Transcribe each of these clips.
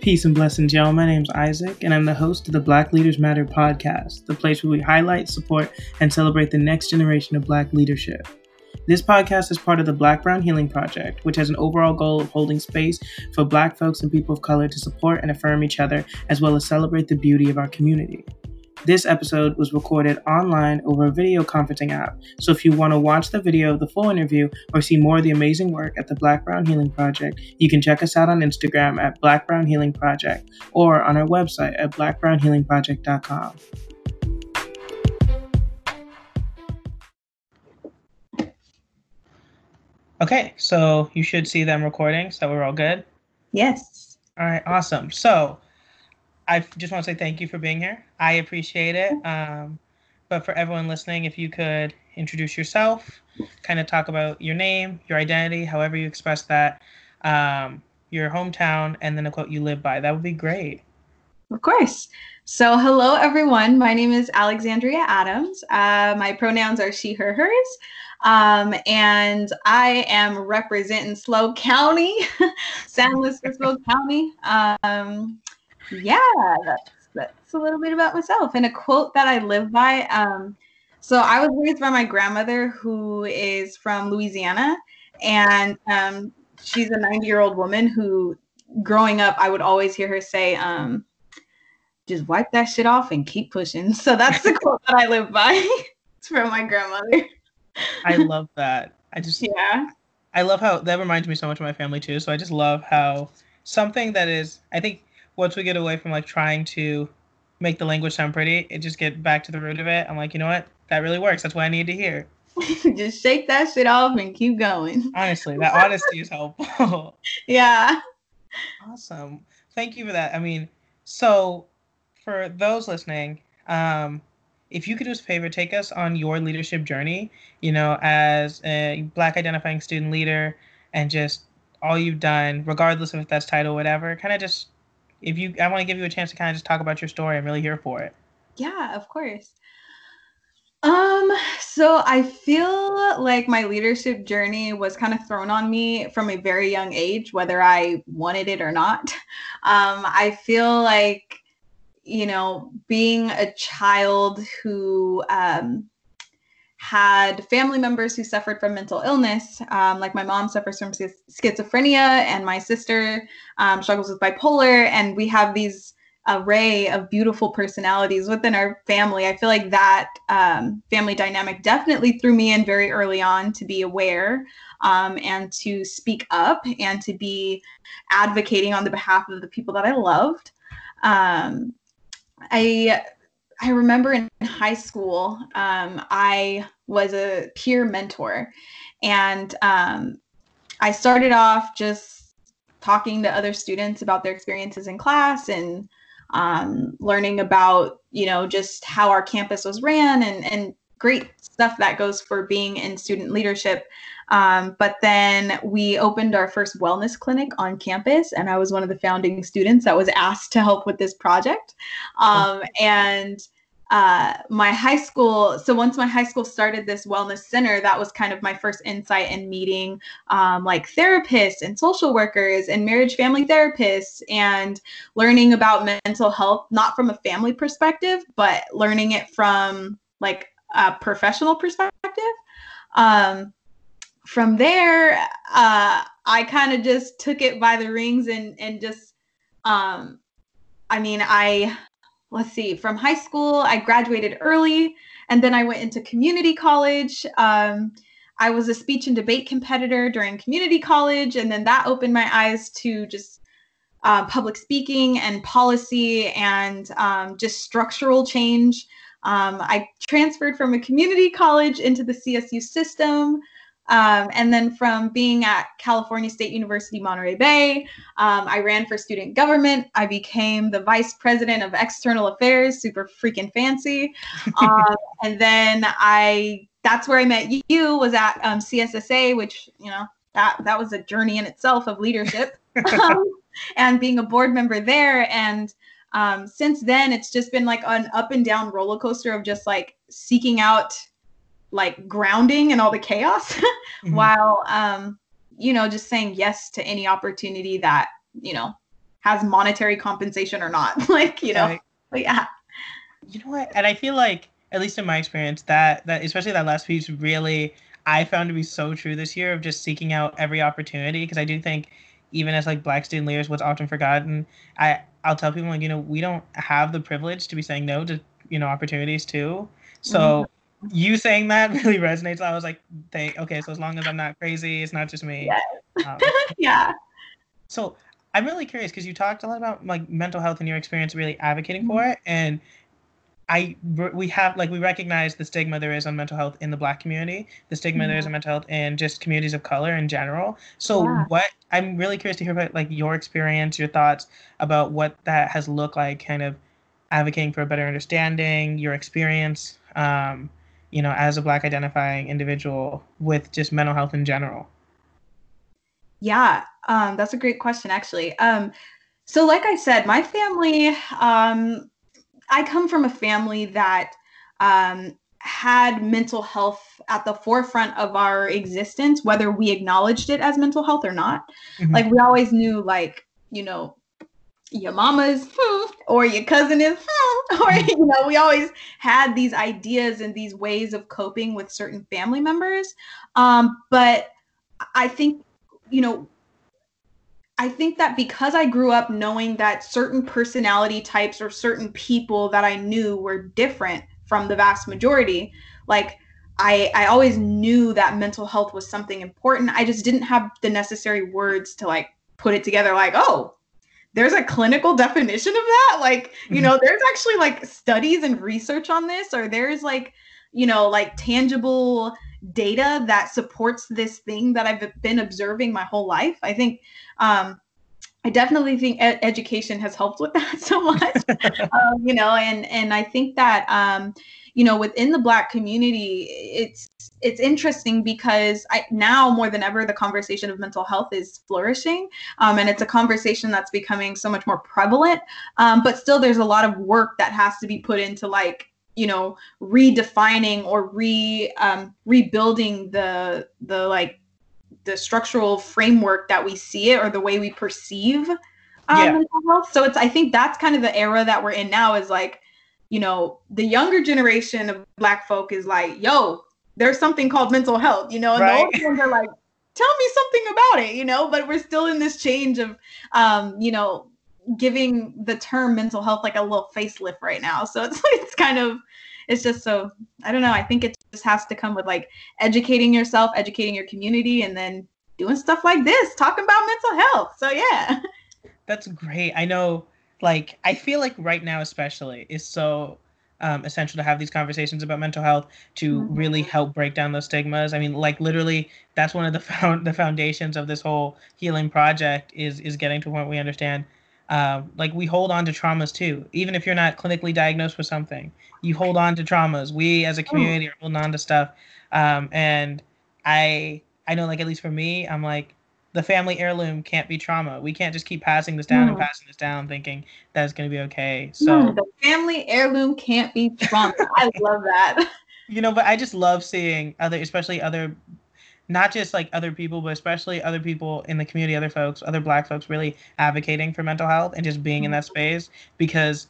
Peace and blessings, y'all. My name's Isaac, and I'm the host of the Black Leaders Matter podcast, the place where we highlight, support, and celebrate the next generation of Black leadership. This podcast is part of the Black Brown Healing Project, which has an overall goal of holding space for Black folks and people of color to support and affirm each other, as well as celebrate the beauty of our community. This episode was recorded online over a video conferencing app, so if you want to watch the video of the full interview or see more of the amazing work at the Black Brown Healing Project, you can check us out on Instagram at Black Brown Healing Project or on our website at blackbrownhealingproject.com. Okay, so you should see them recording, so we're all good. Yes. All right, awesome. So I just want to say thank you for being here. I appreciate it. Um, but for everyone listening, if you could introduce yourself, kind of talk about your name, your identity, however you express that, um, your hometown, and then a quote you live by, that would be great. Of course. So, hello everyone. My name is Alexandria Adams. Uh, my pronouns are she, her, hers. Um, and I am representing SLO County, San Luis Obispo County. Um, yeah, that's, that's a little bit about myself. And a quote that I live by. Um, so I was raised by my grandmother, who is from Louisiana, and um, she's a 90 year old woman who, growing up, I would always hear her say, um, just wipe that shit off and keep pushing. So that's the quote that I live by. it's from my grandmother. I love that. I just yeah. I love how that reminds me so much of my family too. So I just love how something that is I think once we get away from like trying to make the language sound pretty, it just get back to the root of it. I'm like, you know what? That really works. That's what I need to hear. just shake that shit off and keep going. Honestly, that honesty is helpful. Yeah. Awesome. Thank you for that. I mean, so for those listening, um, if you could do us a favor, take us on your leadership journey, you know, as a Black identifying student leader and just all you've done, regardless of if that's title or whatever, kind of just, if you, I want to give you a chance to kind of just talk about your story. I'm really here for it. Yeah, of course. Um, so I feel like my leadership journey was kind of thrown on me from a very young age, whether I wanted it or not. Um, I feel like you know, being a child who um, had family members who suffered from mental illness, um, like my mom suffers from schizophrenia, and my sister um, struggles with bipolar, and we have these array of beautiful personalities within our family. I feel like that um, family dynamic definitely threw me in very early on to be aware um, and to speak up and to be advocating on the behalf of the people that I loved. Um, I I remember in high school, um, I was a peer mentor, and um, I started off just talking to other students about their experiences in class and um, learning about you know just how our campus was ran and and great stuff that goes for being in student leadership. Um, but then we opened our first wellness clinic on campus, and I was one of the founding students that was asked to help with this project. Um, and uh, my high school, so once my high school started this wellness center, that was kind of my first insight in meeting um, like therapists and social workers and marriage family therapists and learning about mental health, not from a family perspective, but learning it from like a professional perspective. Um, from there, uh, I kind of just took it by the rings and and just, um, I mean, I let's see, from high school, I graduated early, and then I went into community college. Um, I was a speech and debate competitor during community college, and then that opened my eyes to just uh, public speaking and policy and um, just structural change. Um, I transferred from a community college into the CSU system. Um, and then from being at California State University, Monterey Bay, um, I ran for student government. I became the vice president of external affairs, super freaking fancy. Um, and then I, that's where I met you, was at um, CSSA, which, you know, that, that was a journey in itself of leadership um, and being a board member there. And um, since then, it's just been like an up and down roller coaster of just like seeking out like grounding and all the chaos mm-hmm. while um you know just saying yes to any opportunity that you know has monetary compensation or not. like, you know, right. but yeah. You know what? And I feel like, at least in my experience, that that especially that last piece really I found to be so true this year of just seeking out every opportunity because I do think even as like black student leaders, what's often forgotten, I I'll tell people like you know we don't have the privilege to be saying no to you know opportunities too. So mm-hmm. you saying that really resonates. I was like, thank okay, so as long as I'm not crazy, it's not just me. Yes. Um, yeah. So I'm really curious because you talked a lot about like mental health and your experience really advocating mm-hmm. for it, and I we have like we recognize the stigma there is on mental health in the Black community, the stigma there is on mental health in just communities of color in general. So yeah. what I'm really curious to hear about like your experience, your thoughts about what that has looked like, kind of advocating for a better understanding, your experience, um, you know, as a Black identifying individual with just mental health in general. Yeah, um, that's a great question, actually. Um, so, like I said, my family, um, I come from a family that um, had mental health at the forefront of our existence, whether we acknowledged it as mental health or not. Mm-hmm. Like, we always knew, like, you know, your mama's hmm, or your cousin is hmm, or you know we always had these ideas and these ways of coping with certain family members um, but i think you know, I think that because I grew up knowing that certain personality types or certain people that I knew were different from the vast majority, like I I always knew that mental health was something important. I just didn't have the necessary words to like put it together like, "Oh, there's a clinical definition of that." Like, you mm-hmm. know, there's actually like studies and research on this or there's like, you know, like tangible data that supports this thing that I've been observing my whole life. I think um, I definitely think ed- education has helped with that so much, um, you know, and and I think that um, you know within the Black community, it's it's interesting because I now more than ever the conversation of mental health is flourishing, um, and it's a conversation that's becoming so much more prevalent. Um, but still, there's a lot of work that has to be put into like you know redefining or re um, rebuilding the the like the structural framework that we see it or the way we perceive um, yeah. mental health. So it's I think that's kind of the era that we're in now is like you know the younger generation of black folk is like yo there's something called mental health you know and right. the older ones are like tell me something about it you know but we're still in this change of um you know giving the term mental health like a little facelift right now. So it's it's kind of it's just so I don't know. I think it just has to come with like educating yourself, educating your community, and then doing stuff like this, talking about mental health. So yeah. That's great. I know like I feel like right now especially is so um, essential to have these conversations about mental health to mm-hmm. really help break down those stigmas. I mean, like literally, that's one of the found the foundations of this whole healing project is is getting to a point we understand uh, like we hold on to traumas too. Even if you're not clinically diagnosed with something, you hold on to traumas. We as a community are holding on to stuff. Um, and I I know like at least for me, I'm like the family heirloom can't be trauma. We can't just keep passing this down mm. and passing this down, thinking that it's going to be okay. So mm, the family heirloom can't be trauma. I love that. You know, but I just love seeing other, especially other not just like other people, but especially other people in the community, other folks, other black folks really advocating for mental health and just being in that space because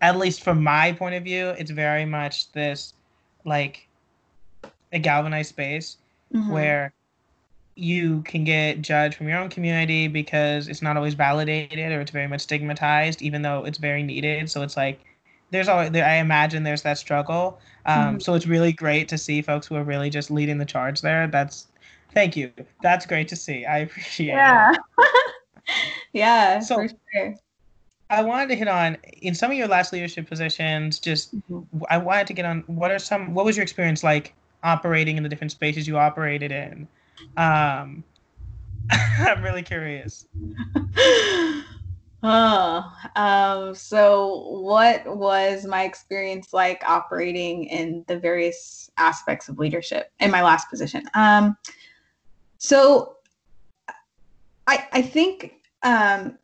at least from my point of view, it's very much this like a galvanized space mm-hmm. where you can get judged from your own community because it's not always validated or it's very much stigmatized, even though it's very needed. So it's like there's always there, I imagine there's that struggle. Um, mm-hmm. So it's really great to see folks who are really just leading the charge there. That's Thank you. That's great to see. I appreciate yeah. it. yeah. So, for sure. I wanted to hit on in some of your last leadership positions. Just mm-hmm. I wanted to get on what are some what was your experience like operating in the different spaces you operated in. Um, I'm really curious. Oh, um, so what was my experience like operating in the various aspects of leadership in my last position? Um, so I I think um,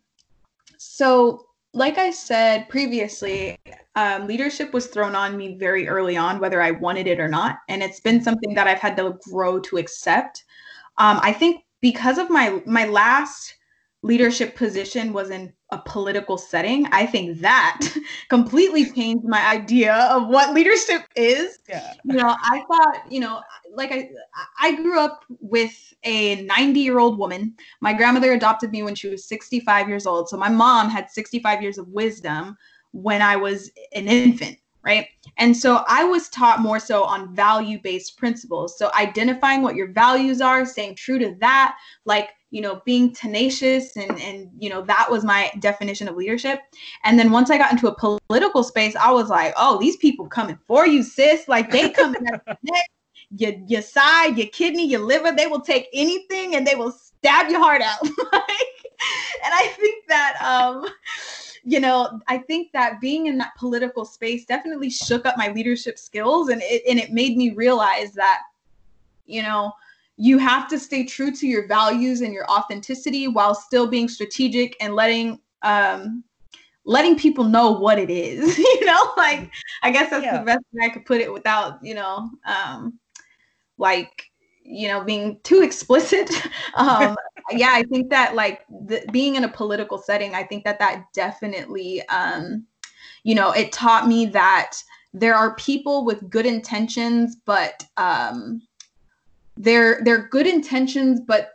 so like I said previously, um, leadership was thrown on me very early on, whether I wanted it or not, and it's been something that I've had to grow to accept. Um, I think because of my my last leadership position was in a political setting, I think that completely changed my idea of what leadership is. Yeah. You know, I thought, you know, like I I grew up with a 90 year old woman. My grandmother adopted me when she was 65 years old. So my mom had 65 years of wisdom when I was an infant right? And so I was taught more so on value based principles. So identifying what your values are, staying true to that, like, you know, being tenacious and and you know, that was my definition of leadership. And then once I got into a political space, I was like, oh, these people coming for you, sis. Like they coming at your your side, your kidney, your liver, they will take anything and they will stab your heart out. like, and I think that um you know, I think that being in that political space definitely shook up my leadership skills and it and it made me realize that, you know, you have to stay true to your values and your authenticity while still being strategic and letting um letting people know what it is you know like i guess that's yeah. the best way i could put it without you know um like you know being too explicit um yeah i think that like the, being in a political setting i think that that definitely um you know it taught me that there are people with good intentions but um they're they're good intentions but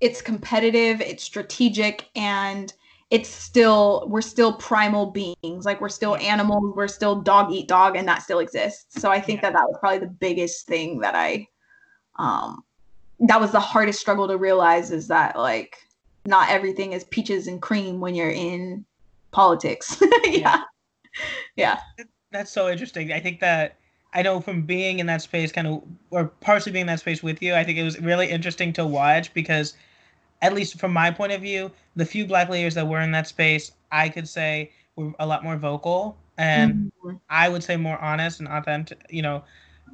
it's competitive it's strategic and it's still we're still primal beings. Like we're still animals we're still dog eat dog and that still exists. So i think yeah. that that was probably the biggest thing that i um that was the hardest struggle to realize is that like not everything is peaches and cream when you're in politics. Yeah. yeah. Yeah. That's so interesting. I think that i know from being in that space kind of or partially being in that space with you i think it was really interesting to watch because at least from my point of view the few black leaders that were in that space i could say were a lot more vocal and mm-hmm. i would say more honest and authentic you know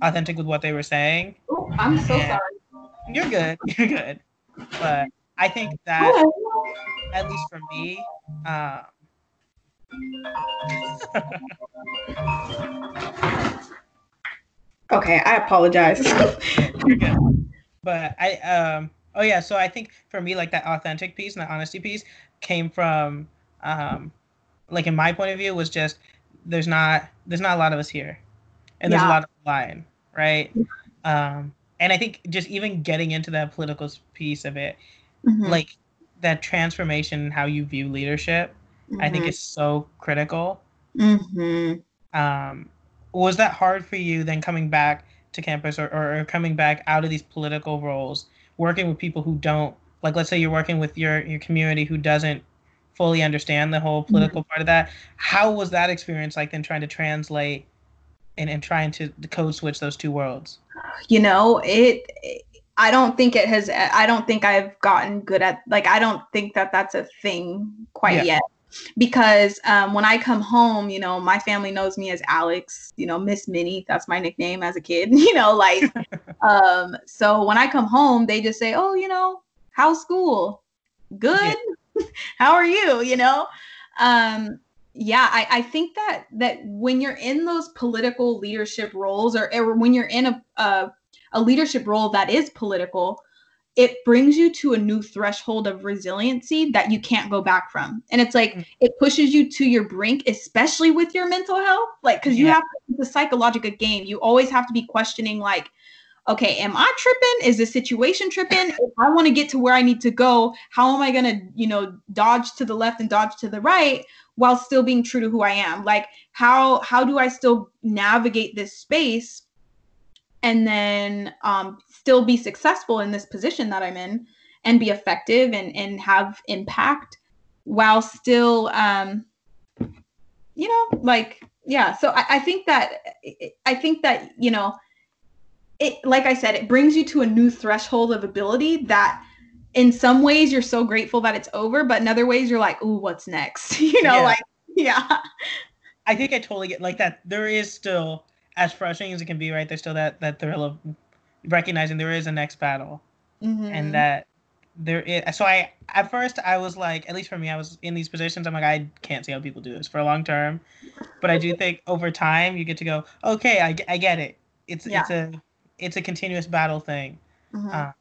authentic with what they were saying oh, i'm so and, sorry you're good. You're good. But I think that, at least for me, um, okay, I apologize. But I, um, oh yeah, so I think for me, like that authentic piece and that honesty piece came from, um, like in my point of view, was just there's not there's not a lot of us here, and there's yeah. a lot of lying, right? Um, and I think just even getting into that political piece of it, mm-hmm. like that transformation, how you view leadership, mm-hmm. I think mm-hmm. is so critical. Mm-hmm. Um, was that hard for you then coming back to campus or, or, coming back out of these political roles, working with people who don't, like, let's say you're working with your, your community who doesn't fully understand the whole political mm-hmm. part of that. How was that experience like then trying to translate and, and trying to code switch those two worlds? you know it i don't think it has i don't think i've gotten good at like i don't think that that's a thing quite yeah. yet because um, when I come home, you know, my family knows me as Alex, you know, Miss Minnie. That's my nickname as a kid, you know, like, um, so when I come home, they just say, oh, you know, how's school? Good. Yeah. How are you? You know? Um, yeah, I, I think that that when you're in those political leadership roles, or, or when you're in a, a a leadership role that is political, it brings you to a new threshold of resiliency that you can't go back from. And it's like mm. it pushes you to your brink, especially with your mental health. Like, because you yeah. have to, the psychological game. You always have to be questioning, like, okay, am I tripping? Is the situation tripping? if I want to get to where I need to go, how am I gonna, you know, dodge to the left and dodge to the right? while still being true to who I am. Like how how do I still navigate this space and then um, still be successful in this position that I'm in and be effective and and have impact while still um, you know like yeah so I, I think that I think that you know it like I said it brings you to a new threshold of ability that in some ways you're so grateful that it's over, but in other ways you're like, ooh, what's next? you know, yeah. like yeah. I think I totally get like that. There is still as frustrating as it can be, right? There's still that that thrill of recognizing there is a next battle, mm-hmm. and that there is. So I at first I was like, at least for me, I was in these positions. I'm like, I can't see how people do this for a long term, but I do think over time you get to go, okay, I, I get it. It's yeah. it's a it's a continuous battle thing. Mm-hmm. Uh,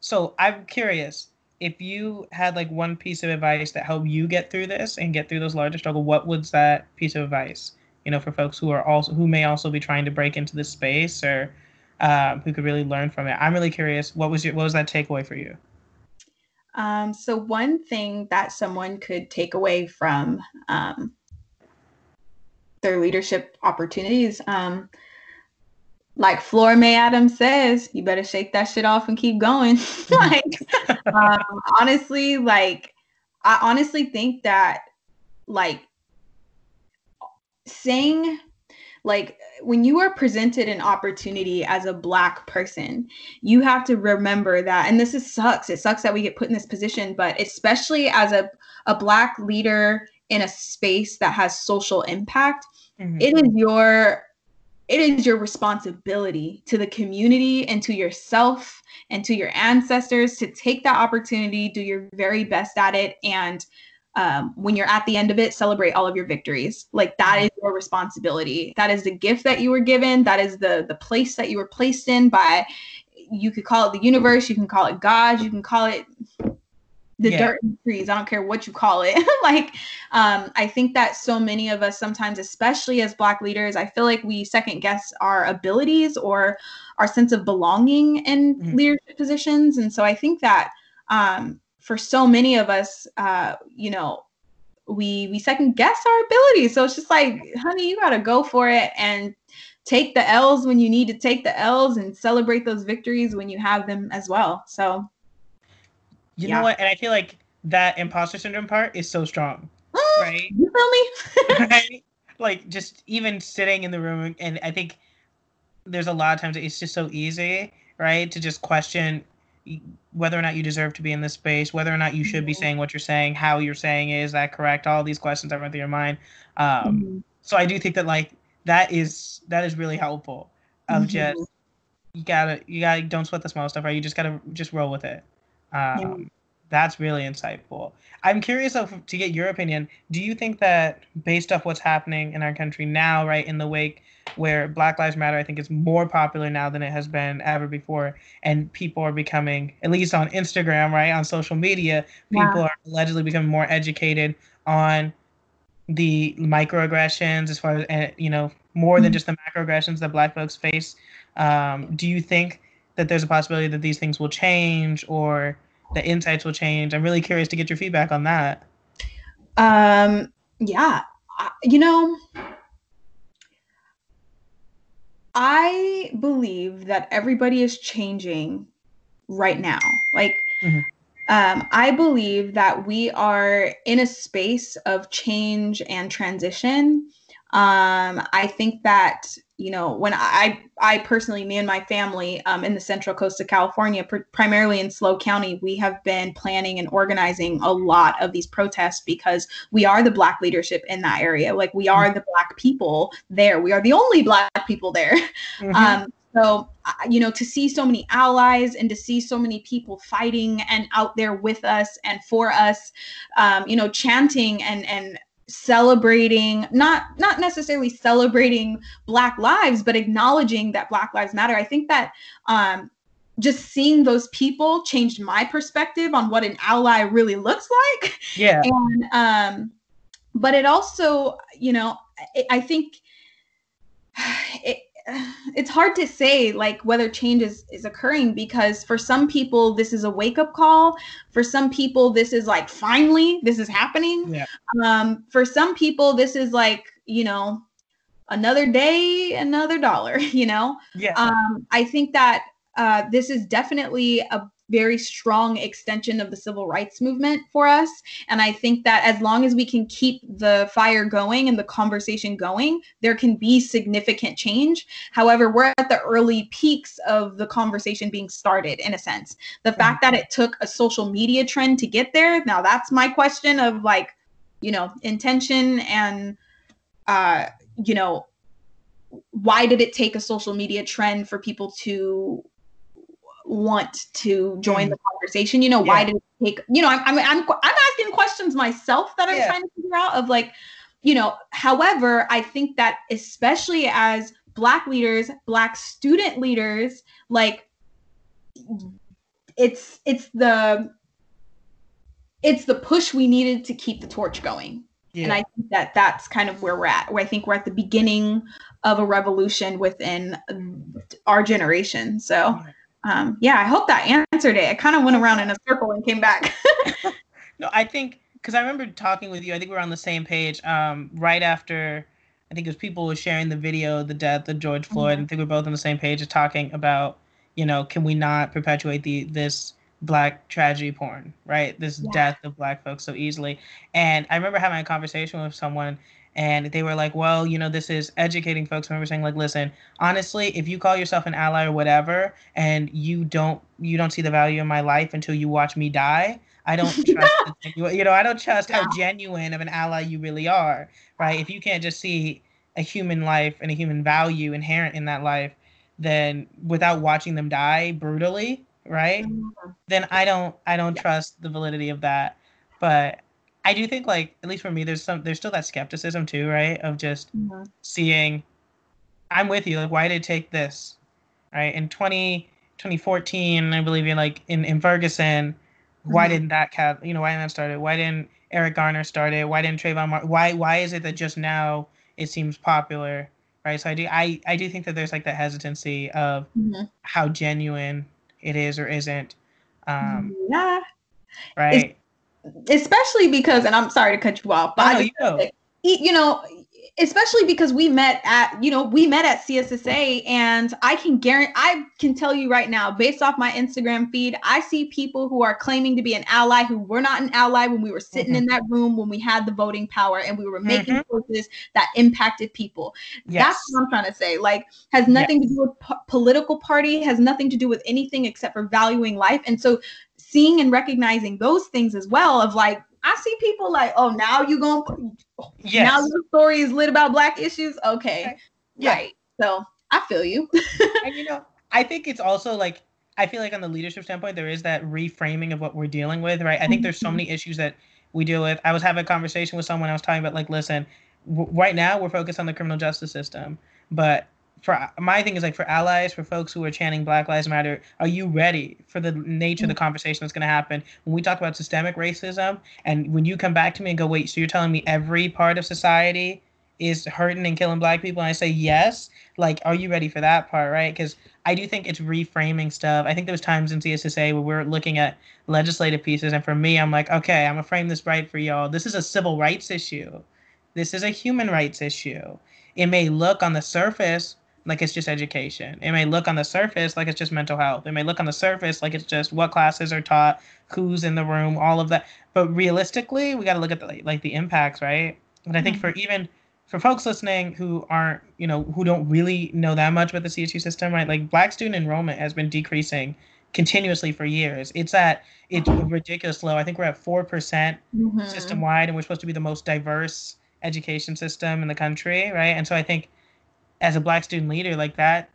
so I'm curious, if you had like one piece of advice that helped you get through this and get through those larger struggles, what was that piece of advice? You know, for folks who are also who may also be trying to break into this space or um, who could really learn from it. I'm really curious. What was your what was that takeaway for you? Um, so one thing that someone could take away from um, their leadership opportunities, um, like Flora May Adams says, you better shake that shit off and keep going. like, um, honestly, like, I honestly think that, like, saying, like, when you are presented an opportunity as a black person, you have to remember that, and this is sucks. It sucks that we get put in this position, but especially as a, a black leader in a space that has social impact, mm-hmm. it is your it is your responsibility to the community and to yourself and to your ancestors to take that opportunity, do your very best at it, and um, when you're at the end of it, celebrate all of your victories. Like that is your responsibility. That is the gift that you were given. That is the the place that you were placed in by. You could call it the universe. You can call it God. You can call it the yeah. dirt and trees. I don't care what you call it. like, um, I think that so many of us sometimes, especially as Black leaders, I feel like we second guess our abilities or our sense of belonging in mm-hmm. leadership positions. And so I think that um, for so many of us, uh, you know, we we second guess our abilities. So it's just like, honey, you got to go for it and take the L's when you need to take the L's and celebrate those victories when you have them as well. So you yeah. know what? And I feel like that imposter syndrome part is so strong. right? You feel me? right? Like just even sitting in the room and I think there's a lot of times it's just so easy, right? To just question whether or not you deserve to be in this space, whether or not you should be saying what you're saying, how you're saying it, is that correct? All these questions that run through your mind. Um, mm-hmm. So I do think that like that is that is really helpful. Of mm-hmm. just you gotta you gotta don't sweat the small stuff, right? You just gotta just roll with it. Um. That's really insightful. I'm curious of, to get your opinion. Do you think that, based off what's happening in our country now, right, in the wake where Black Lives Matter, I think, is more popular now than it has been ever before, and people are becoming, at least on Instagram, right, on social media, people are allegedly becoming more educated on the microaggressions, as far as eh, you know, more mm-hmm. than just the macroaggressions that Black folks face. Um, do you think that there's a possibility that these things will change, or the insights will change. I'm really curious to get your feedback on that. Um, yeah, you know, I believe that everybody is changing right now. Like, mm-hmm. um, I believe that we are in a space of change and transition. Um, I think that you know when I I personally me and my family um, in the Central Coast of California, pr- primarily in SLO County, we have been planning and organizing a lot of these protests because we are the Black leadership in that area. Like we are the Black people there. We are the only Black people there. Mm-hmm. Um, so you know to see so many allies and to see so many people fighting and out there with us and for us um, you know chanting and and celebrating not not necessarily celebrating black lives but acknowledging that black lives matter. I think that um just seeing those people changed my perspective on what an ally really looks like. Yeah. And um but it also you know i, I think it, it's hard to say like whether change is, is occurring because for some people this is a wake up call. For some people this is like finally this is happening. Yeah. um for some people this is like you know another day another dollar you know? Yeah. Um i think that uh this is definitely a very strong extension of the civil rights movement for us. And I think that as long as we can keep the fire going and the conversation going, there can be significant change. However, we're at the early peaks of the conversation being started in a sense. The mm-hmm. fact that it took a social media trend to get there, now that's my question of like, you know, intention and, uh, you know, why did it take a social media trend for people to want to join mm. the conversation you know yeah. why did it take you know I'm, I'm i'm i'm asking questions myself that i'm yeah. trying to figure out of like you know however i think that especially as black leaders black student leaders like it's it's the it's the push we needed to keep the torch going. Yeah. And I think that that's kind of where we're at. Where I think we're at the beginning of a revolution within our generation. So, um, yeah, I hope that answered it. I kind of went around in a circle and came back. no, I think because I remember talking with you. I think we are on the same page. Um, right after, I think it was people were sharing the video, the death of George Floyd. Mm-hmm. I think we're both on the same page of talking about, you know, can we not perpetuate the this black tragedy porn, right? This yeah. death of black folks so easily. And I remember having a conversation with someone and they were like, well, you know, this is educating folks. Remember saying, like, listen, honestly, if you call yourself an ally or whatever, and you don't you don't see the value in my life until you watch me die, I don't trust you know, I don't trust how genuine of an ally you really are, right? If you can't just see a human life and a human value inherent in that life, then without watching them die brutally, right? Mm-hmm. Then I don't I don't trust the validity of that. But I do think like at least for me there's some there's still that skepticism too, right? Of just mm-hmm. seeing I'm with you, like why did it take this? Right? In 20 2014, I believe in like in, in Ferguson, mm-hmm. why didn't that cat you know, why didn't that start it? Why didn't Eric Garner start it? Why didn't Trayvon Martin why why is it that just now it seems popular? Right. So I do I, I do think that there's like that hesitancy of mm-hmm. how genuine it is or isn't. Um, yeah. Right. It's, especially because, and I'm sorry to cut you off, but oh, you, know. you know, especially because we met at you know we met at CSSA and I can guarantee I can tell you right now based off my Instagram feed I see people who are claiming to be an ally who were not an ally when we were sitting mm-hmm. in that room when we had the voting power and we were making mm-hmm. choices that impacted people. Yes. That's what I'm trying to say. Like has nothing yes. to do with po- political party, has nothing to do with anything except for valuing life. And so seeing and recognizing those things as well of like I see people like, oh, now you're going yes. now your story is lit about black issues. Okay. okay. Yeah. Right. So I feel you. and you know, I think it's also like I feel like on the leadership standpoint, there is that reframing of what we're dealing with, right? I think there's so mm-hmm. many issues that we deal with. I was having a conversation with someone. I was talking about like, listen, w- right now we're focused on the criminal justice system, but for my thing is like for allies, for folks who are chanting Black Lives Matter, are you ready for the nature of the mm. conversation that's going to happen when we talk about systemic racism? And when you come back to me and go, wait, so you're telling me every part of society is hurting and killing Black people? And I say yes. Like, are you ready for that part, right? Because I do think it's reframing stuff. I think there was times in CSSA where we are looking at legislative pieces, and for me, I'm like, okay, I'm gonna frame this right for y'all. This is a civil rights issue. This is a human rights issue. It may look on the surface like it's just education. It may look on the surface like it's just mental health. It may look on the surface like it's just what classes are taught, who's in the room, all of that. But realistically, we got to look at the, like the impacts, right? And I think mm-hmm. for even for folks listening who aren't, you know, who don't really know that much about the CSU system, right? Like black student enrollment has been decreasing continuously for years. It's at it's ridiculous low. I think we're at four percent mm-hmm. system wide, and we're supposed to be the most diverse education system in the country, right? And so I think as a black student leader like that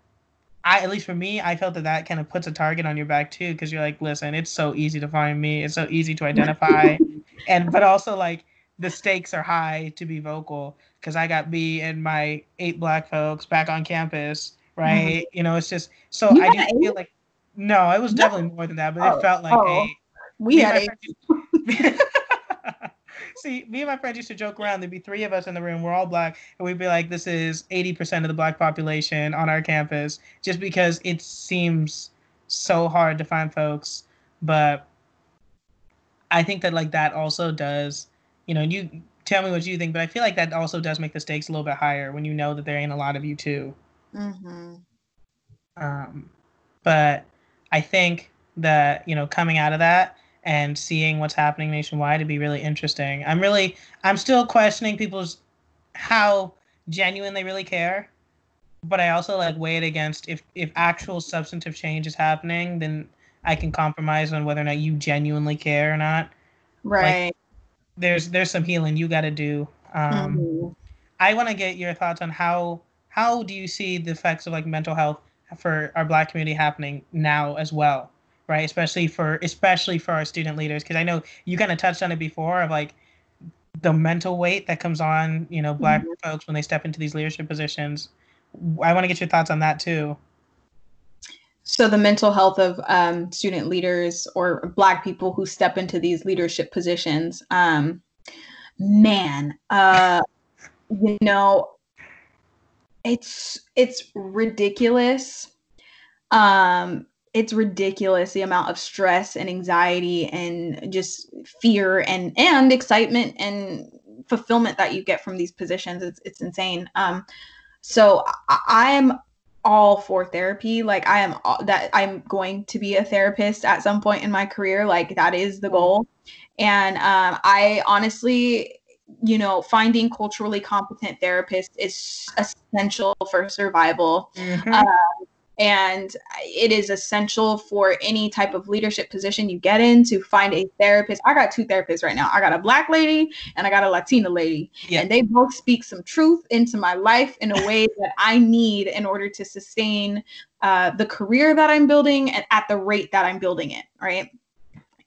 i at least for me i felt that that kind of puts a target on your back too because you're like listen it's so easy to find me it's so easy to identify and but also like the stakes are high to be vocal because i got me and my eight black folks back on campus right mm-hmm. you know it's just so you i do feel like no it was no. definitely more than that but oh, it felt like oh. we had eight. See, me and my friends used to joke around. There'd be three of us in the room. We're all black, and we'd be like, "This is eighty percent of the black population on our campus," just because it seems so hard to find folks. But I think that like that also does, you know, you tell me what you think, but I feel like that also does make the stakes a little bit higher when you know that there ain't a lot of you too. Mm-hmm. Um, but I think that you know coming out of that and seeing what's happening nationwide to be really interesting. I'm really I'm still questioning people's how genuine they really care. But I also like weigh it against if if actual substantive change is happening, then I can compromise on whether or not you genuinely care or not. Right. Like, there's there's some healing you got to do. Um, mm-hmm. I want to get your thoughts on how how do you see the effects of like mental health for our Black community happening now as well? Right? Especially for especially for our student leaders, because I know you kind of touched on it before of like the mental weight that comes on, you know, Black mm-hmm. folks when they step into these leadership positions. I want to get your thoughts on that too. so the mental health of um, student leaders or black people who step into these leadership positions um, man uh, you know it's it's ridiculous um it's ridiculous the amount of stress and anxiety and just fear and and excitement and fulfillment that you get from these positions. It's it's insane. Um so I, am all for therapy. Like i am all, that i'm going to be a therapist at some point in my career. Like that is the goal. And um, i honestly you know finding culturally competent therapists is essential for survival. Mm-hmm. uh, and it is essential for any type of leadership position you get in to find a therapist. I got two therapists right now. I got a black lady and I got a Latina lady. Yeah. And they both speak some truth into my life in a way that I need in order to sustain uh, the career that I'm building and at the rate that I'm building it. Right.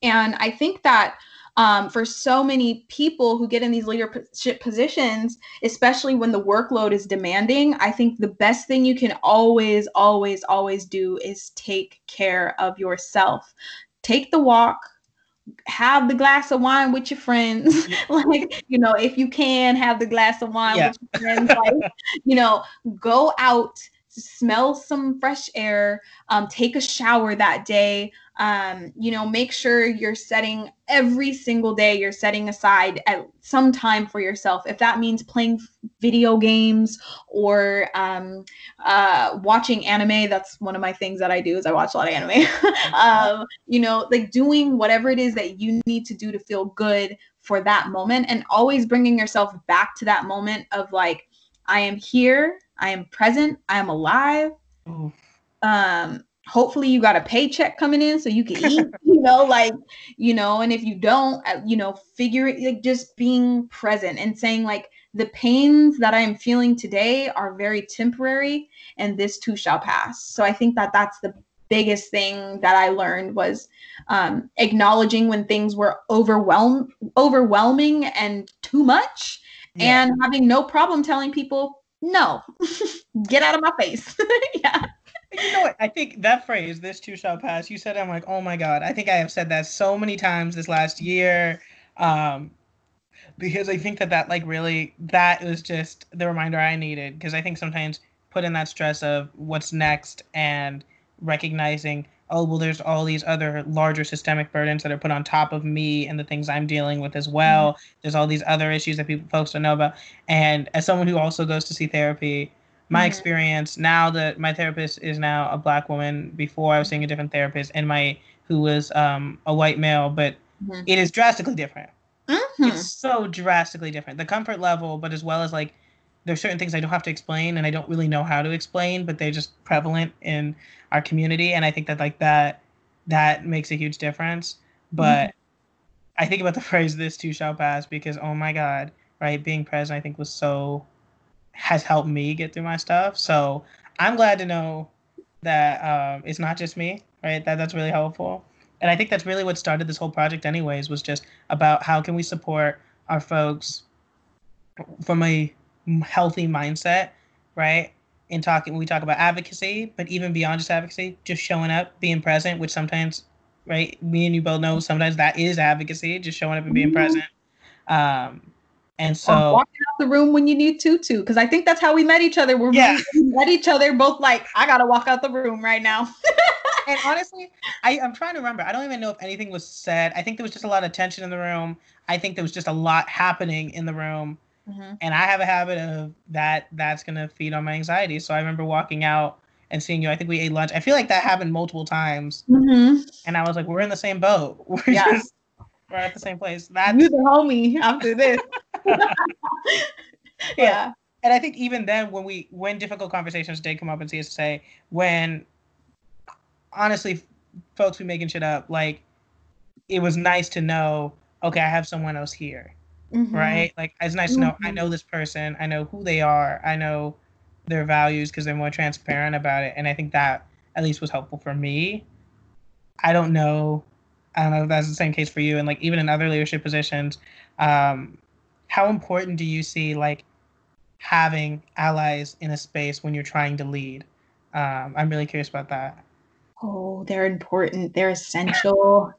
And I think that um, for so many people who get in these leadership positions, especially when the workload is demanding, I think the best thing you can always, always, always do is take care of yourself. Take the walk, have the glass of wine with your friends. like, you know, if you can have the glass of wine yeah. with your friends, like, you know, go out, smell some fresh air, um, take a shower that day, um, you know make sure you're setting every single day you're setting aside at some time for yourself. If that means playing video games or um, uh, watching anime that's one of my things that i do is i watch a lot of anime. Um, you know like doing whatever it is that you need to do to feel good for that moment and always bringing yourself back to that moment of like i am here. I am present. I am alive. Um hopefully you got a paycheck coming in so you can eat you know like you know and if you don't uh, you know figure it like just being present and saying like the pains that i'm feeling today are very temporary and this too shall pass. So i think that that's the biggest thing that i learned was um, acknowledging when things were overwhelm overwhelming and too much yeah. and having no problem telling people no get out of my face yeah you know what? I think that phrase, "This too shall pass." You said, I'm like, oh my god. I think I have said that so many times this last year, um, because I think that that like really that was just the reminder I needed. Because I think sometimes put in that stress of what's next and recognizing, oh well, there's all these other larger systemic burdens that are put on top of me and the things I'm dealing with as well. Mm-hmm. There's all these other issues that people folks don't know about. And as someone who also goes to see therapy my mm-hmm. experience now that my therapist is now a black woman before i was seeing a different therapist and my who was um, a white male but mm-hmm. it is drastically different mm-hmm. it's so drastically different the comfort level but as well as like there's certain things i don't have to explain and i don't really know how to explain but they're just prevalent in our community and i think that like that that makes a huge difference but mm-hmm. i think about the phrase this too shall pass because oh my god right being present i think was so has helped me get through my stuff. So I'm glad to know that um, it's not just me, right? That that's really helpful. And I think that's really what started this whole project, anyways, was just about how can we support our folks from a healthy mindset, right? In talking, when we talk about advocacy, but even beyond just advocacy, just showing up, being present, which sometimes, right? Me and you both know sometimes that is advocacy, just showing up and being mm-hmm. present. Um, and so or walking out the room when you need to too, because I think that's how we met each other. We're yeah. we met each other both like, I gotta walk out the room right now. and honestly, I, I'm trying to remember. I don't even know if anything was said. I think there was just a lot of tension in the room. I think there was just a lot happening in the room. Mm-hmm. And I have a habit of that that's gonna feed on my anxiety. So I remember walking out and seeing you. I think we ate lunch. I feel like that happened multiple times. Mm-hmm. And I was like, we're in the same boat. We're yeah. just we're at the same place. That's you the homie after this. yeah. And I think even then, when we when difficult conversations did come up in CSSA, when honestly, folks be making shit up, like it was nice to know. Okay, I have someone else here, mm-hmm. right? Like it's nice mm-hmm. to know I know this person. I know who they are. I know their values because they're more transparent about it. And I think that at least was helpful for me. I don't know. I don't know if that's the same case for you. And like even in other leadership positions, um, how important do you see like having allies in a space when you're trying to lead? Um, I'm really curious about that. Oh, they're important. They're essential.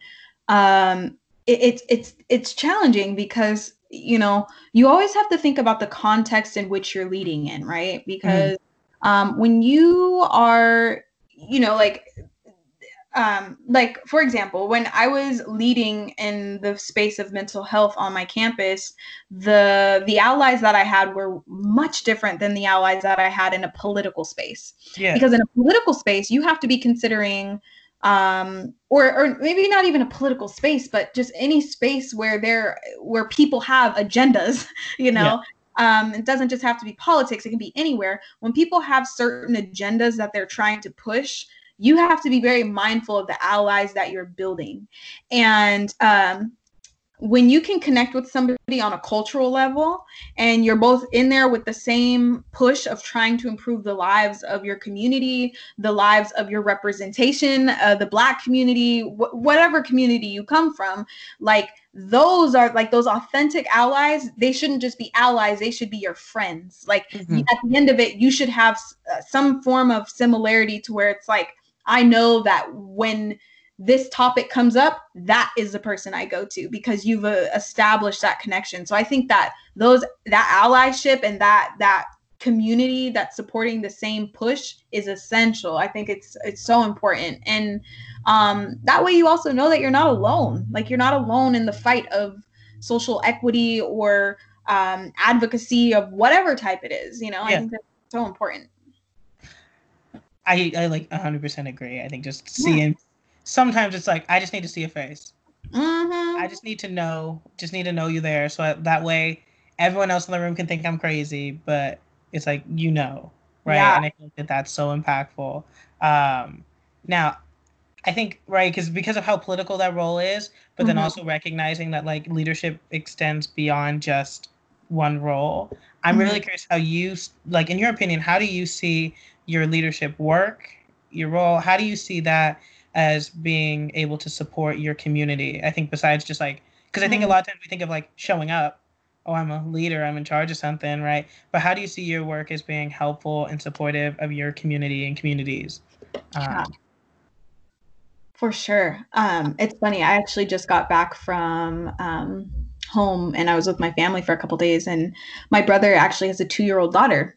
um, it, it's it's it's challenging because you know you always have to think about the context in which you're leading in, right? Because mm. um, when you are, you know, like um, like for example when i was leading in the space of mental health on my campus the the allies that i had were much different than the allies that i had in a political space yeah. because in a political space you have to be considering um, or or maybe not even a political space but just any space where there where people have agendas you know yeah. um, it doesn't just have to be politics it can be anywhere when people have certain agendas that they're trying to push you have to be very mindful of the allies that you're building. And um, when you can connect with somebody on a cultural level and you're both in there with the same push of trying to improve the lives of your community, the lives of your representation, uh, the Black community, wh- whatever community you come from, like those are like those authentic allies. They shouldn't just be allies, they should be your friends. Like mm-hmm. at the end of it, you should have uh, some form of similarity to where it's like, I know that when this topic comes up, that is the person I go to because you've uh, established that connection. So I think that those that allyship and that that community that's supporting the same push is essential. I think it's it's so important, and um, that way you also know that you're not alone. Like you're not alone in the fight of social equity or um, advocacy of whatever type it is. You know, yeah. I think that's so important. I I like 100% agree. I think just seeing yeah. Sometimes it's like I just need to see a face. Mm-hmm. I just need to know, just need to know you there, so I, that way everyone else in the room can think I'm crazy, but it's like you know, right? Yeah. And I think that that's so impactful. Um, now, I think right because because of how political that role is, but mm-hmm. then also recognizing that like leadership extends beyond just one role. I'm mm-hmm. really curious how you like in your opinion, how do you see your leadership work, your role? How do you see that as being able to support your community? I think besides just like, because I think a mm-hmm. lot of times we think of like showing up, oh, I'm a leader, I'm in charge of something, right? But how do you see your work as being helpful and supportive of your community and communities? Um, For sure. Um, it's funny. I actually just got back from um, home and I was with my family for a couple days, and my brother actually has a two year old daughter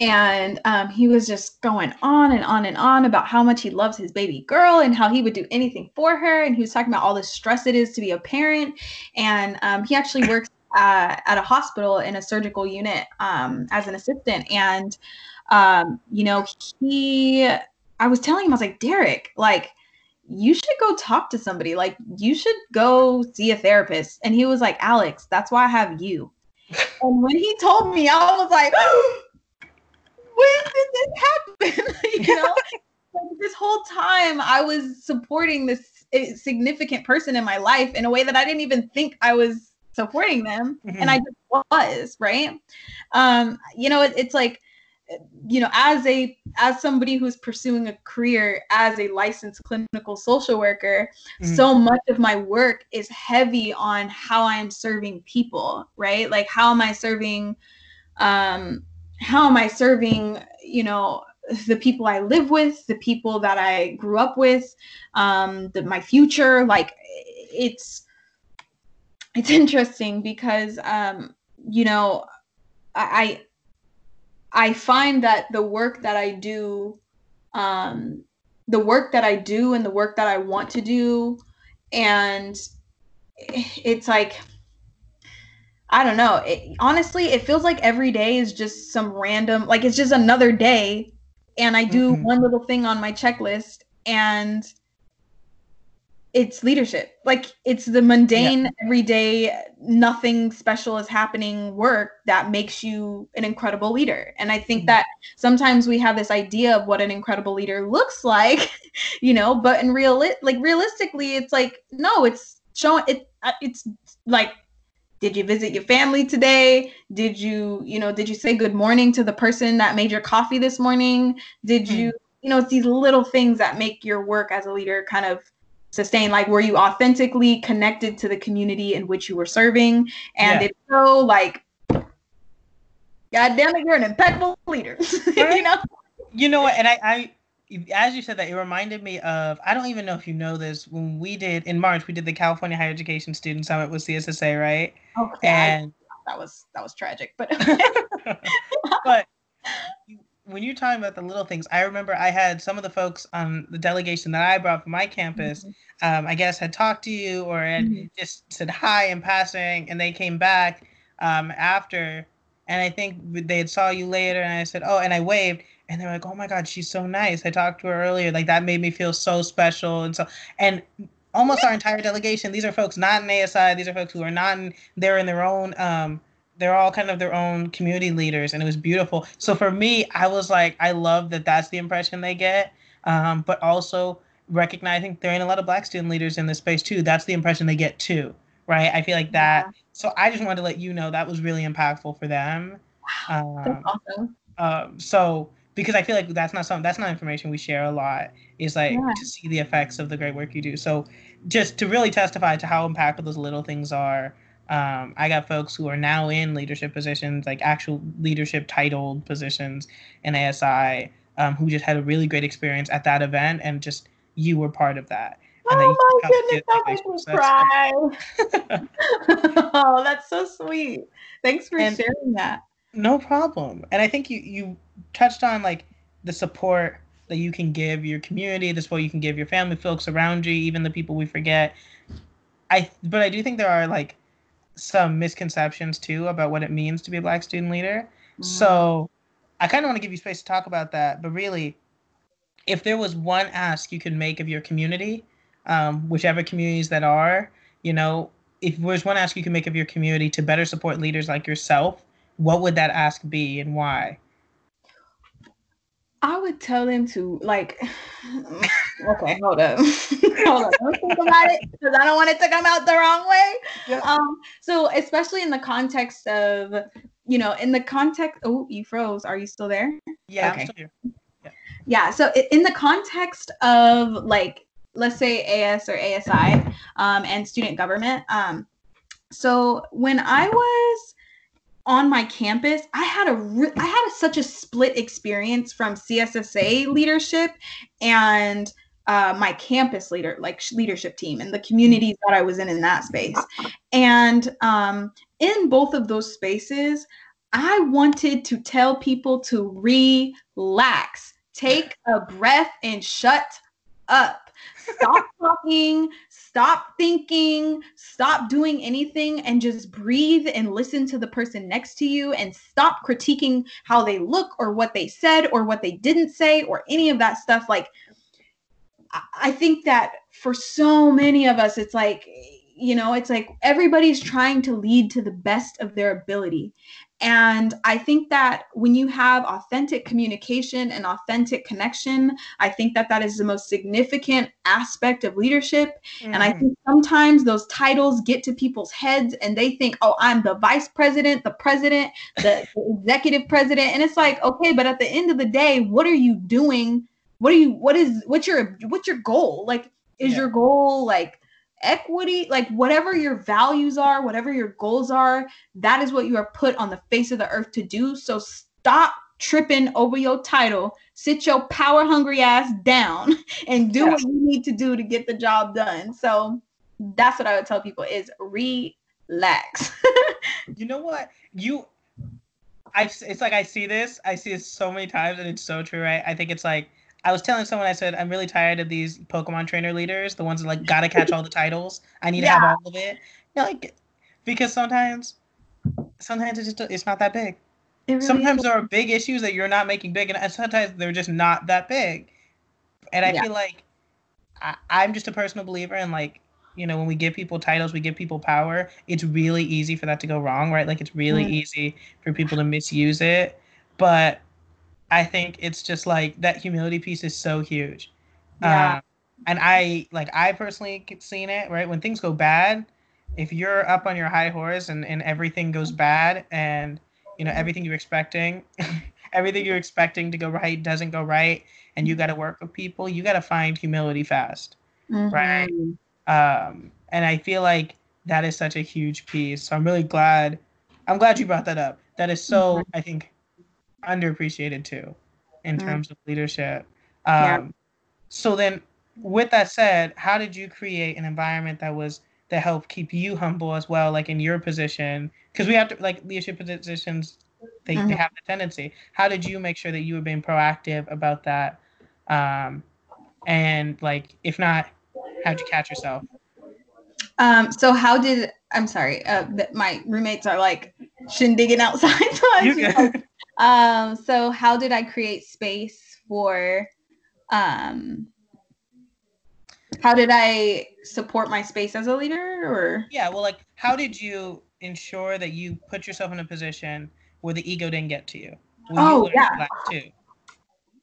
and um, he was just going on and on and on about how much he loves his baby girl and how he would do anything for her. And he was talking about all the stress it is to be a parent. And um, he actually works uh, at a hospital in a surgical unit um, as an assistant. And um, you know he i was telling him i was like derek like you should go talk to somebody. Like you should go see a therapist. And he was like alex that's why i have you. And when he told me i was like when did this happen? you know, like this whole time I was supporting this eh, significant person in my life in a way that I didn't even think I was supporting them, mm-hmm. and I just was right. Um, you know, it, it's like you know as a as somebody who's pursuing a career as a licensed clinical social worker mm-hmm. so much of my work is heavy on how i am serving people right like how am i serving um how am I serving, you know, the people I live with, the people that I grew up with, um, the, my future. Like it's it's interesting because um, you know, I I find that the work that I do, um, the work that I do and the work that I want to do, and it's like I don't know. It, honestly, it feels like every day is just some random, like it's just another day, and I do mm-hmm. one little thing on my checklist, and it's leadership. Like it's the mundane, yeah. everyday, nothing special is happening work that makes you an incredible leader. And I think mm-hmm. that sometimes we have this idea of what an incredible leader looks like, you know, but in real, like realistically, it's like no, it's showing it. Uh, it's like did you visit your family today? Did you you know did you say good morning to the person that made your coffee this morning? Did you hmm. you know it's these little things that make your work as a leader kind of sustain? Like were you authentically connected to the community in which you were serving? And yeah. if so like god damn it you're an impeccable leader you know? You know what? And i i as you said that, it reminded me of I don't even know if you know this. When we did in March, we did the California Higher Education Student Summit with CSSA, right? Okay. And that was that was tragic, but but when you're talking about the little things, I remember I had some of the folks on the delegation that I brought from my campus, mm-hmm. um, I guess, had talked to you or had mm-hmm. just said hi in passing, and they came back um, after, and I think they had saw you later, and I said, oh, and I waved, and they're like, oh my god, she's so nice. I talked to her earlier, like that made me feel so special, and so and almost our entire delegation, these are folks not in ASI, these are folks who are not in, they're in their own um, they're all kind of their own community leaders and it was beautiful so for me i was like i love that that's the impression they get um, but also recognizing there ain't a lot of black student leaders in this space too that's the impression they get too right i feel like that yeah. so i just wanted to let you know that was really impactful for them um, that's awesome um, so because i feel like that's not something that's not information we share a lot is like yeah. to see the effects of the great work you do so just to really testify to how impactful those little things are um, I got folks who are now in leadership positions, like actual leadership titled positions in ASI, um, who just had a really great experience at that event, and just you were part of that. And oh my goodness, that makes me cry. oh, that's so sweet. Thanks for and sharing that. No problem. And I think you you touched on like the support that you can give your community, the support you can give your family, folks around you, even the people we forget. I but I do think there are like some misconceptions too about what it means to be a black student leader. Mm-hmm. So I kind of want to give you space to talk about that. But really, if there was one ask you could make of your community, um, whichever communities that are, you know, if there's one ask you could make of your community to better support leaders like yourself, what would that ask be and why? I would tell them to like. okay, hold up, hold up. Don't think about it because I don't want it to come out the wrong way. Yeah. Um, so especially in the context of, you know, in the context. Oh, you froze. Are you still there? Yeah, okay. Yeah. yeah. So in the context of like, let's say AS or ASI, um, and student government. Um, so when I was on my campus, I had a I had a, such a split experience from CSSA leadership and uh, my campus leader, like leadership team, and the communities that I was in in that space. And um, in both of those spaces, I wanted to tell people to relax, take a breath, and shut up. Stop talking, stop thinking, stop doing anything, and just breathe and listen to the person next to you and stop critiquing how they look or what they said or what they didn't say or any of that stuff. Like, I think that for so many of us, it's like, you know, it's like everybody's trying to lead to the best of their ability. And I think that when you have authentic communication and authentic connection, I think that that is the most significant aspect of leadership. Mm. And I mm. think sometimes those titles get to people's heads and they think, oh, I'm the vice president, the president, the, the executive president. And it's like, okay, but at the end of the day, what are you doing? What are you, what is, what's your, what's your goal? Like, is yeah. your goal like, equity, like whatever your values are, whatever your goals are, that is what you are put on the face of the earth to do. So stop tripping over your title, sit your power hungry ass down and do yeah. what you need to do to get the job done. So that's what I would tell people is relax. you know what? You I it's like I see this, I see this so many times and it's so true, right? I think it's like I was telling someone, I said, I'm really tired of these Pokemon trainer leaders, the ones that like gotta catch all the titles. I need yeah. to have all of it. You know, like because sometimes, sometimes it's just it's not that big. Really sometimes is. there are big issues that you're not making big, and sometimes they're just not that big. And I yeah. feel like I, I'm just a personal believer in like you know when we give people titles we give people power it's really easy for that to go wrong right like it's really mm. easy for people to misuse it but I think it's just like that humility piece is so huge. Yeah. Um, and I like I personally seen it right when things go bad. If you're up on your high horse and, and everything goes bad and you know everything you're expecting, everything you're expecting to go right doesn't go right, and you got to work with people, you got to find humility fast, mm-hmm. right? Um, and I feel like that is such a huge piece. So I'm really glad. I'm glad you brought that up. That is so. Mm-hmm. I think underappreciated too in mm terms of leadership. Um, yeah. So then, with that said, how did you create an environment that was that helped keep you humble as well, like in your position? Because we have to like leadership positions, they, mm-hmm. they have the tendency. How did you make sure that you were being proactive about that? Um, and like, if not, how'd you catch yourself? Um, so how did I'm sorry, uh, my roommates are like shindigging outside. so, um, so how did I create space for um how did I support my space as a leader or? Yeah well like how did you ensure that you put yourself in a position where the ego didn't get to you? Oh yeah. too.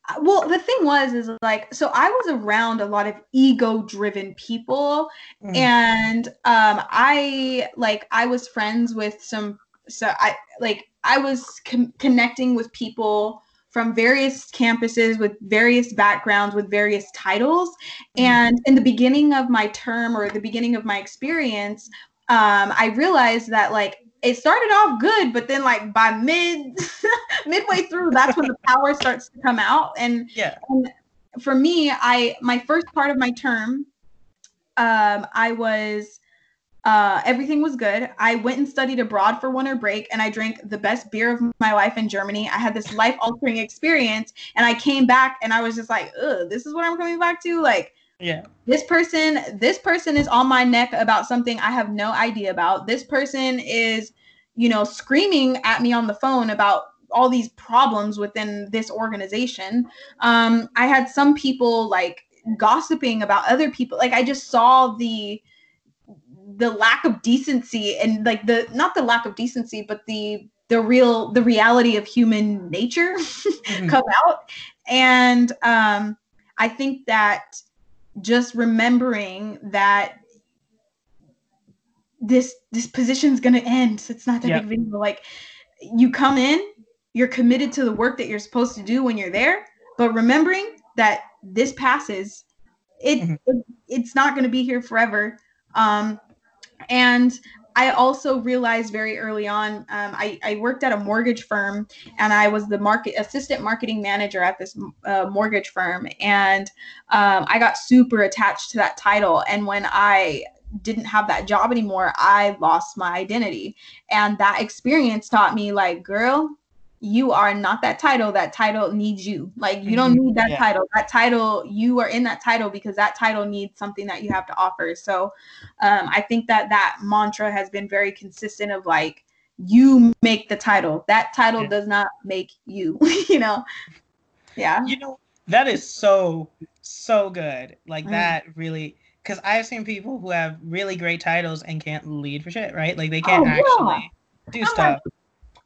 Uh, well the thing was is like so i was around a lot of ego driven people mm. and um i like i was friends with some so i like i was com- connecting with people from various campuses with various backgrounds with various titles mm. and in the beginning of my term or the beginning of my experience um i realized that like it started off good, but then like by mid midway through, that's when the power starts to come out. And yeah, and for me, I my first part of my term, um, I was uh, everything was good. I went and studied abroad for winter break and I drank the best beer of my life in Germany. I had this life altering experience and I came back and I was just like, ugh, this is what I'm coming back to. Like, yeah. This person, this person is on my neck about something I have no idea about. This person is, you know, screaming at me on the phone about all these problems within this organization. Um, I had some people like gossiping about other people. Like I just saw the the lack of decency and like the not the lack of decency, but the the real the reality of human nature mm-hmm. come out. And um, I think that just remembering that this this position's gonna end. So it's not that yep. big of a deal. Like you come in, you're committed to the work that you're supposed to do when you're there, but remembering that this passes, it, mm-hmm. it it's not gonna be here forever. Um, and I also realized very early on, um, I, I, worked at a mortgage firm and I was the market assistant marketing manager at this uh, mortgage firm. And um, I got super attached to that title. And when I didn't have that job anymore, I lost my identity. And that experience taught me, like, girl, you are not that title. That title needs you. Like you don't mm-hmm. need that yeah. title. That title, you are in that title because that title needs something that you have to offer. So um, I think that that mantra has been very consistent of like, you make the title. That title yeah. does not make you, you know? Yeah. You know, that is so, so good. Like mm. that really, because I've seen people who have really great titles and can't lead for shit, right? Like they can't oh, actually do I'm stuff. Like,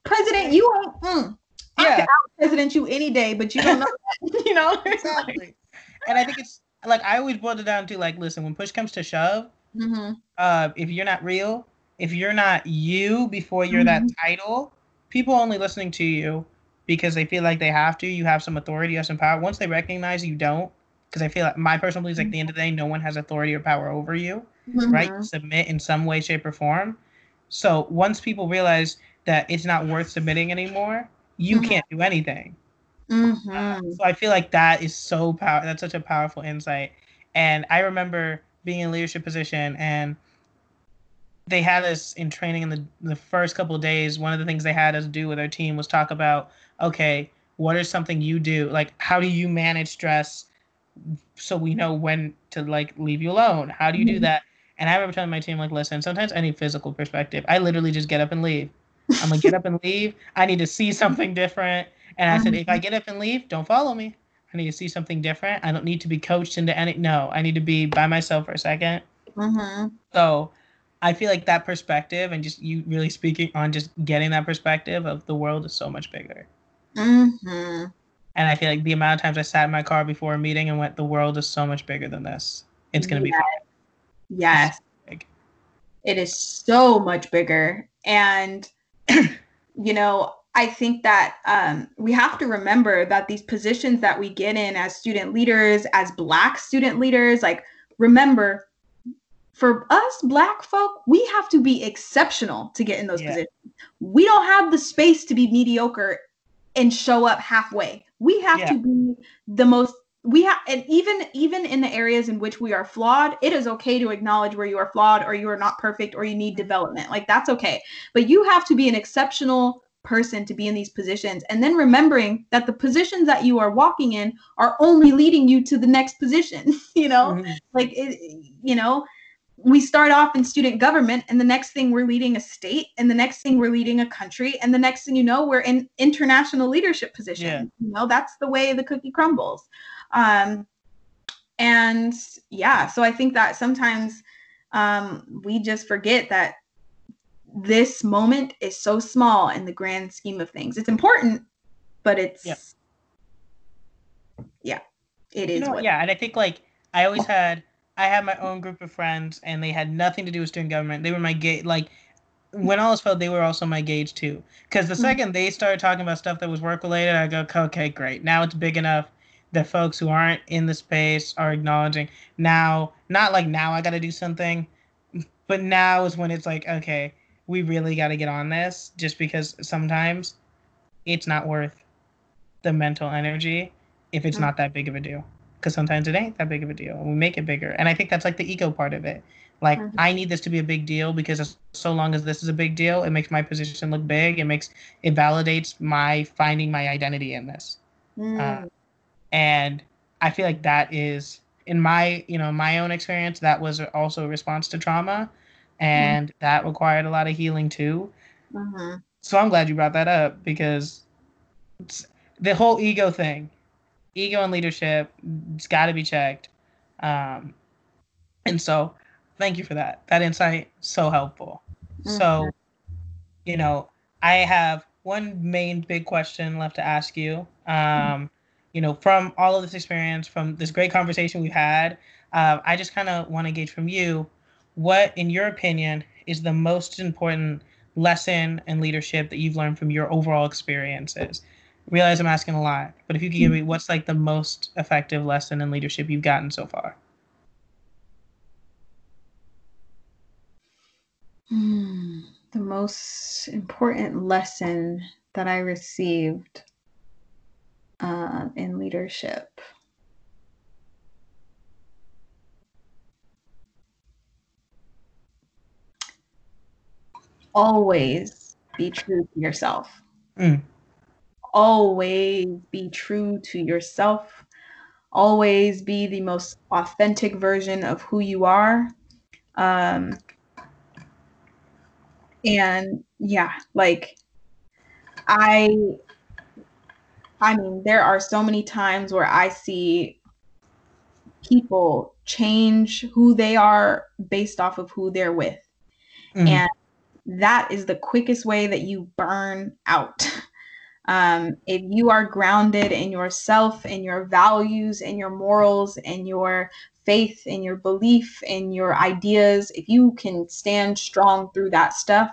President, you ain't. Mm, yeah. I can out President you any day, but you don't know that. you know exactly. and I think it's like I always boil it down to like, listen, when push comes to shove, mm-hmm. uh, if you're not real, if you're not you before you're mm-hmm. that title, people only listening to you because they feel like they have to. You have some authority, you have some power. Once they recognize you don't, because I feel like my personal belief is like, at the end of the day, no one has authority or power over you, mm-hmm. right? Submit in some way, shape, or form. So once people realize that it's not worth submitting anymore, you mm-hmm. can't do anything. Mm-hmm. Uh, so I feel like that is so power. That's such a powerful insight. And I remember being in leadership position, and they had us in training in the the first couple of days. One of the things they had us do with our team was talk about, okay, what is something you do? Like, how do you manage stress? So we know when to like leave you alone. How do you do mm-hmm. that? And I remember telling my team, like, listen, sometimes I need physical perspective. I literally just get up and leave. I'm gonna get up and leave. I need to see something different. And I said, if I mm-hmm. get up and leave, don't follow me. I need to see something different. I don't need to be coached into any. No, I need to be by myself for a 2nd mm-hmm. So I feel like that perspective and just you really speaking on just getting that perspective of the world is so much bigger. Mm-hmm. And I feel like the amount of times I sat in my car before a meeting and went, the world is so much bigger than this. It's going to yes. be fun. Yes. It is so much bigger. And you know, I think that um, we have to remember that these positions that we get in as student leaders, as Black student leaders, like, remember, for us Black folk, we have to be exceptional to get in those yeah. positions. We don't have the space to be mediocre and show up halfway. We have yeah. to be the most we have and even even in the areas in which we are flawed it is okay to acknowledge where you are flawed or you are not perfect or you need development. Like that's okay. But you have to be an exceptional person to be in these positions and then remembering that the positions that you are walking in are only leading you to the next position you know? Mm-hmm. like it, you know we start off in student government and the next thing we're leading a state and the next thing we're leading a country and the next thing you know we're in international leadership positions. Yeah. you know that's the way the cookie crumbles um, and yeah so i think that sometimes um, we just forget that this moment is so small in the grand scheme of things it's important but it's yeah, yeah it is you know, yeah and i think like i always had I had my own group of friends, and they had nothing to do with student government. They were my gauge. Like when all was felt, they were also my gauge too. Because the mm-hmm. second they started talking about stuff that was work related, I go, okay, great. Now it's big enough that folks who aren't in the space are acknowledging. Now, not like now I got to do something, but now is when it's like, okay, we really got to get on this. Just because sometimes it's not worth the mental energy if it's mm-hmm. not that big of a deal because sometimes it ain't that big of a deal and we make it bigger and i think that's like the ego part of it like mm-hmm. i need this to be a big deal because so long as this is a big deal it makes my position look big it makes it validates my finding my identity in this mm. uh, and i feel like that is in my you know my own experience that was also a response to trauma and mm. that required a lot of healing too mm-hmm. so i'm glad you brought that up because the whole ego thing ego and leadership it's got to be checked um, and so thank you for that that insight so helpful mm-hmm. so you know i have one main big question left to ask you um, mm-hmm. You know from all of this experience from this great conversation we've had uh, i just kind of want to gauge from you what in your opinion is the most important lesson in leadership that you've learned from your overall experiences realize I'm asking a lot, but if you could give me what's like the most effective lesson in leadership you've gotten so far? Hmm, the most important lesson that I received uh, in leadership. Always be true to yourself. Mm always be true to yourself, always be the most authentic version of who you are. Um, and yeah, like I I mean, there are so many times where I see people change who they are based off of who they're with. Mm-hmm. And that is the quickest way that you burn out. Um, if you are grounded in yourself and your values and your morals and your faith and your belief and your ideas, if you can stand strong through that stuff,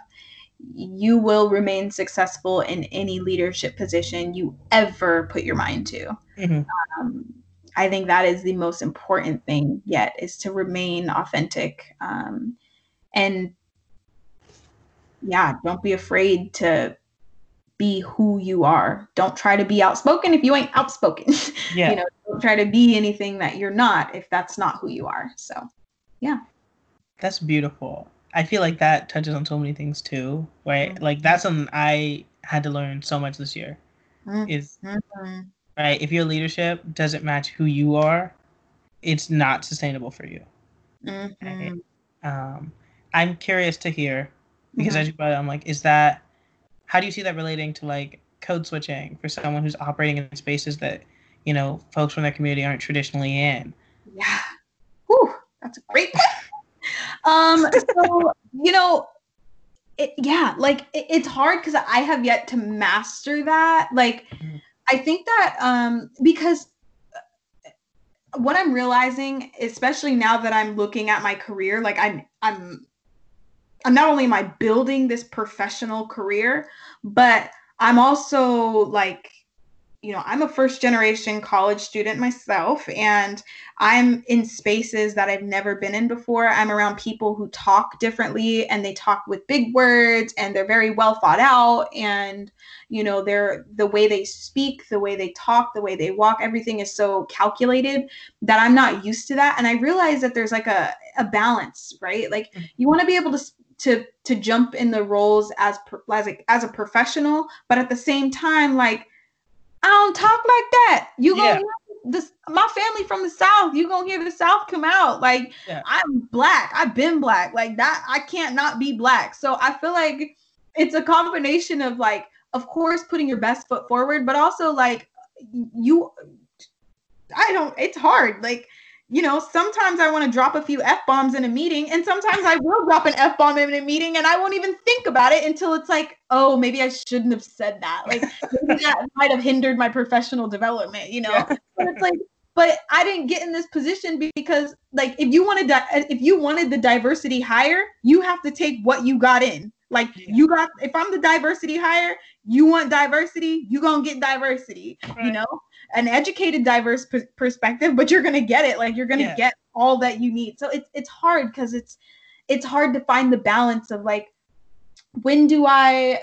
you will remain successful in any leadership position you ever put your mind to. Mm-hmm. Um, I think that is the most important thing yet is to remain authentic. Um, and yeah, don't be afraid to be who you are. Don't try to be outspoken if you ain't outspoken. Yeah. you know, don't try to be anything that you're not if that's not who you are. So, yeah. That's beautiful. I feel like that touches on so many things too, right? Mm-hmm. Like that's something I had to learn so much this year. Mm-hmm. Is right if your leadership doesn't match who you are, it's not sustainable for you. Mm-hmm. Right? Um, I'm curious to hear because mm-hmm. as you brought it, I'm like, is that how do you see that relating to like code switching for someone who's operating in spaces that you know folks from their community aren't traditionally in yeah Whew, that's a great um so you know it, yeah like it, it's hard because i have yet to master that like mm-hmm. i think that um because uh, what i'm realizing especially now that i'm looking at my career like I'm, i'm i'm not only am I building this professional career, but I'm also like you know, I'm a first generation college student myself, and I'm in spaces that I've never been in before. I'm around people who talk differently and they talk with big words and they're very well thought out. And, you know, they're the way they speak, the way they talk, the way they walk, everything is so calculated that I'm not used to that. And I realize that there's like a, a balance, right? Like mm-hmm. you want to be able to to to jump in the roles as as a, as a professional, but at the same time, like I don't talk like that. You yeah. gonna this my family from the south. You gonna hear the south come out. Like yeah. I'm black. I've been black. Like that. I can't not be black. So I feel like it's a combination of like, of course, putting your best foot forward, but also like you. I don't. It's hard. Like you know, sometimes I want to drop a few F bombs in a meeting, and sometimes I will drop an F bomb in a meeting and I won't even think about it until it's like, oh, maybe I shouldn't have said that. Like, that might have hindered my professional development, you know? Yeah. it's like, but I didn't get in this position because, like, if you wanted di- if you wanted the diversity hire, you have to take what you got in. Like, yeah. you got, if I'm the diversity hire, you want diversity, you gonna get diversity, right. you know? An educated diverse p- perspective but you're going to get it. Like you're going to yeah. get all that you need. So it's it's hard because it's it's hard to find the balance of like when do i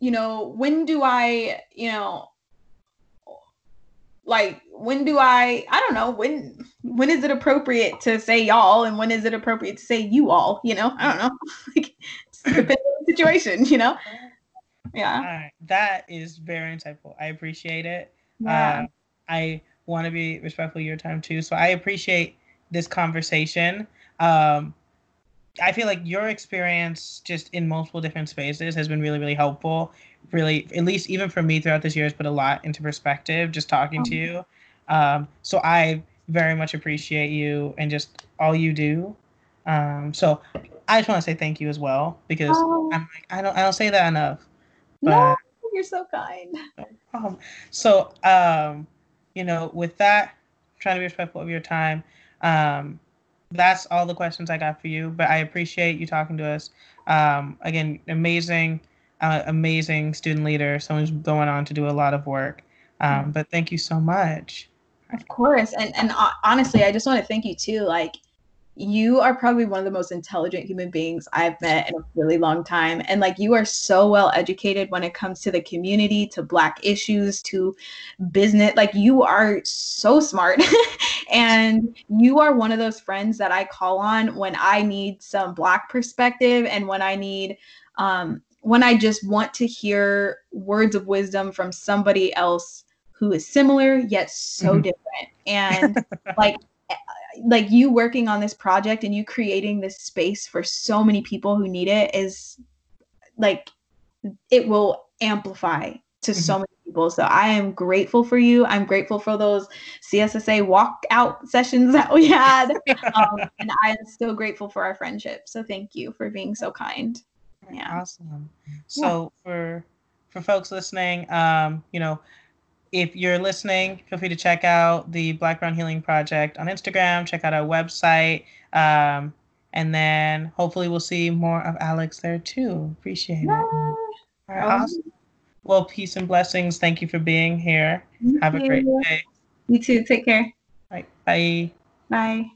you know when do i you know like when do i i don't know when when is it appropriate to say y'all and when is it appropriate to say you all you know? I don't know. Like depends on the situation you know? Yeah. That is very insightful. I appreciate it yeah. Uh, I want to be respectful of your time too. So I appreciate this conversation. Um, I feel like your experience just in multiple different spaces has been really, really helpful. Really, at least even for me throughout this year, has put a lot into perspective just talking to you. Um, so I very much appreciate you and just all you do. Um, so I just want to say thank you as well because oh. I'm like I don't I don't say that enough. But, no, you're so kind. Um, so, um, you know, with that, trying to be respectful of your time. Um, that's all the questions I got for you. But I appreciate you talking to us. Um, again, amazing, uh, amazing student leader. Someone's going on to do a lot of work. Um, mm-hmm. but thank you so much. Of course, and and uh, honestly, I just want to thank you too. Like you are probably one of the most intelligent human beings I've met in a really long time. And like you are so well educated when it comes to the community, to Black issues, to business. Like you are so smart. and you are one of those friends that I call on when I need some Black perspective and when I need, um, when I just want to hear words of wisdom from somebody else who is similar yet so mm-hmm. different. And like, like you working on this project and you creating this space for so many people who need it is like it will amplify to mm-hmm. so many people. So I am grateful for you. I'm grateful for those CSSA walkout sessions that we had. um, and I am still grateful for our friendship. So thank you for being so kind. Yeah. Awesome. So yeah. for for folks listening, um, you know, if you're listening, feel free to check out the Black Brown Healing Project on Instagram. Check out our website. Um, and then hopefully we'll see more of Alex there too. Appreciate it. All right, awesome. Well, peace and blessings. Thank you for being here. Have a great day. You too. Take care. All right. Bye. Bye.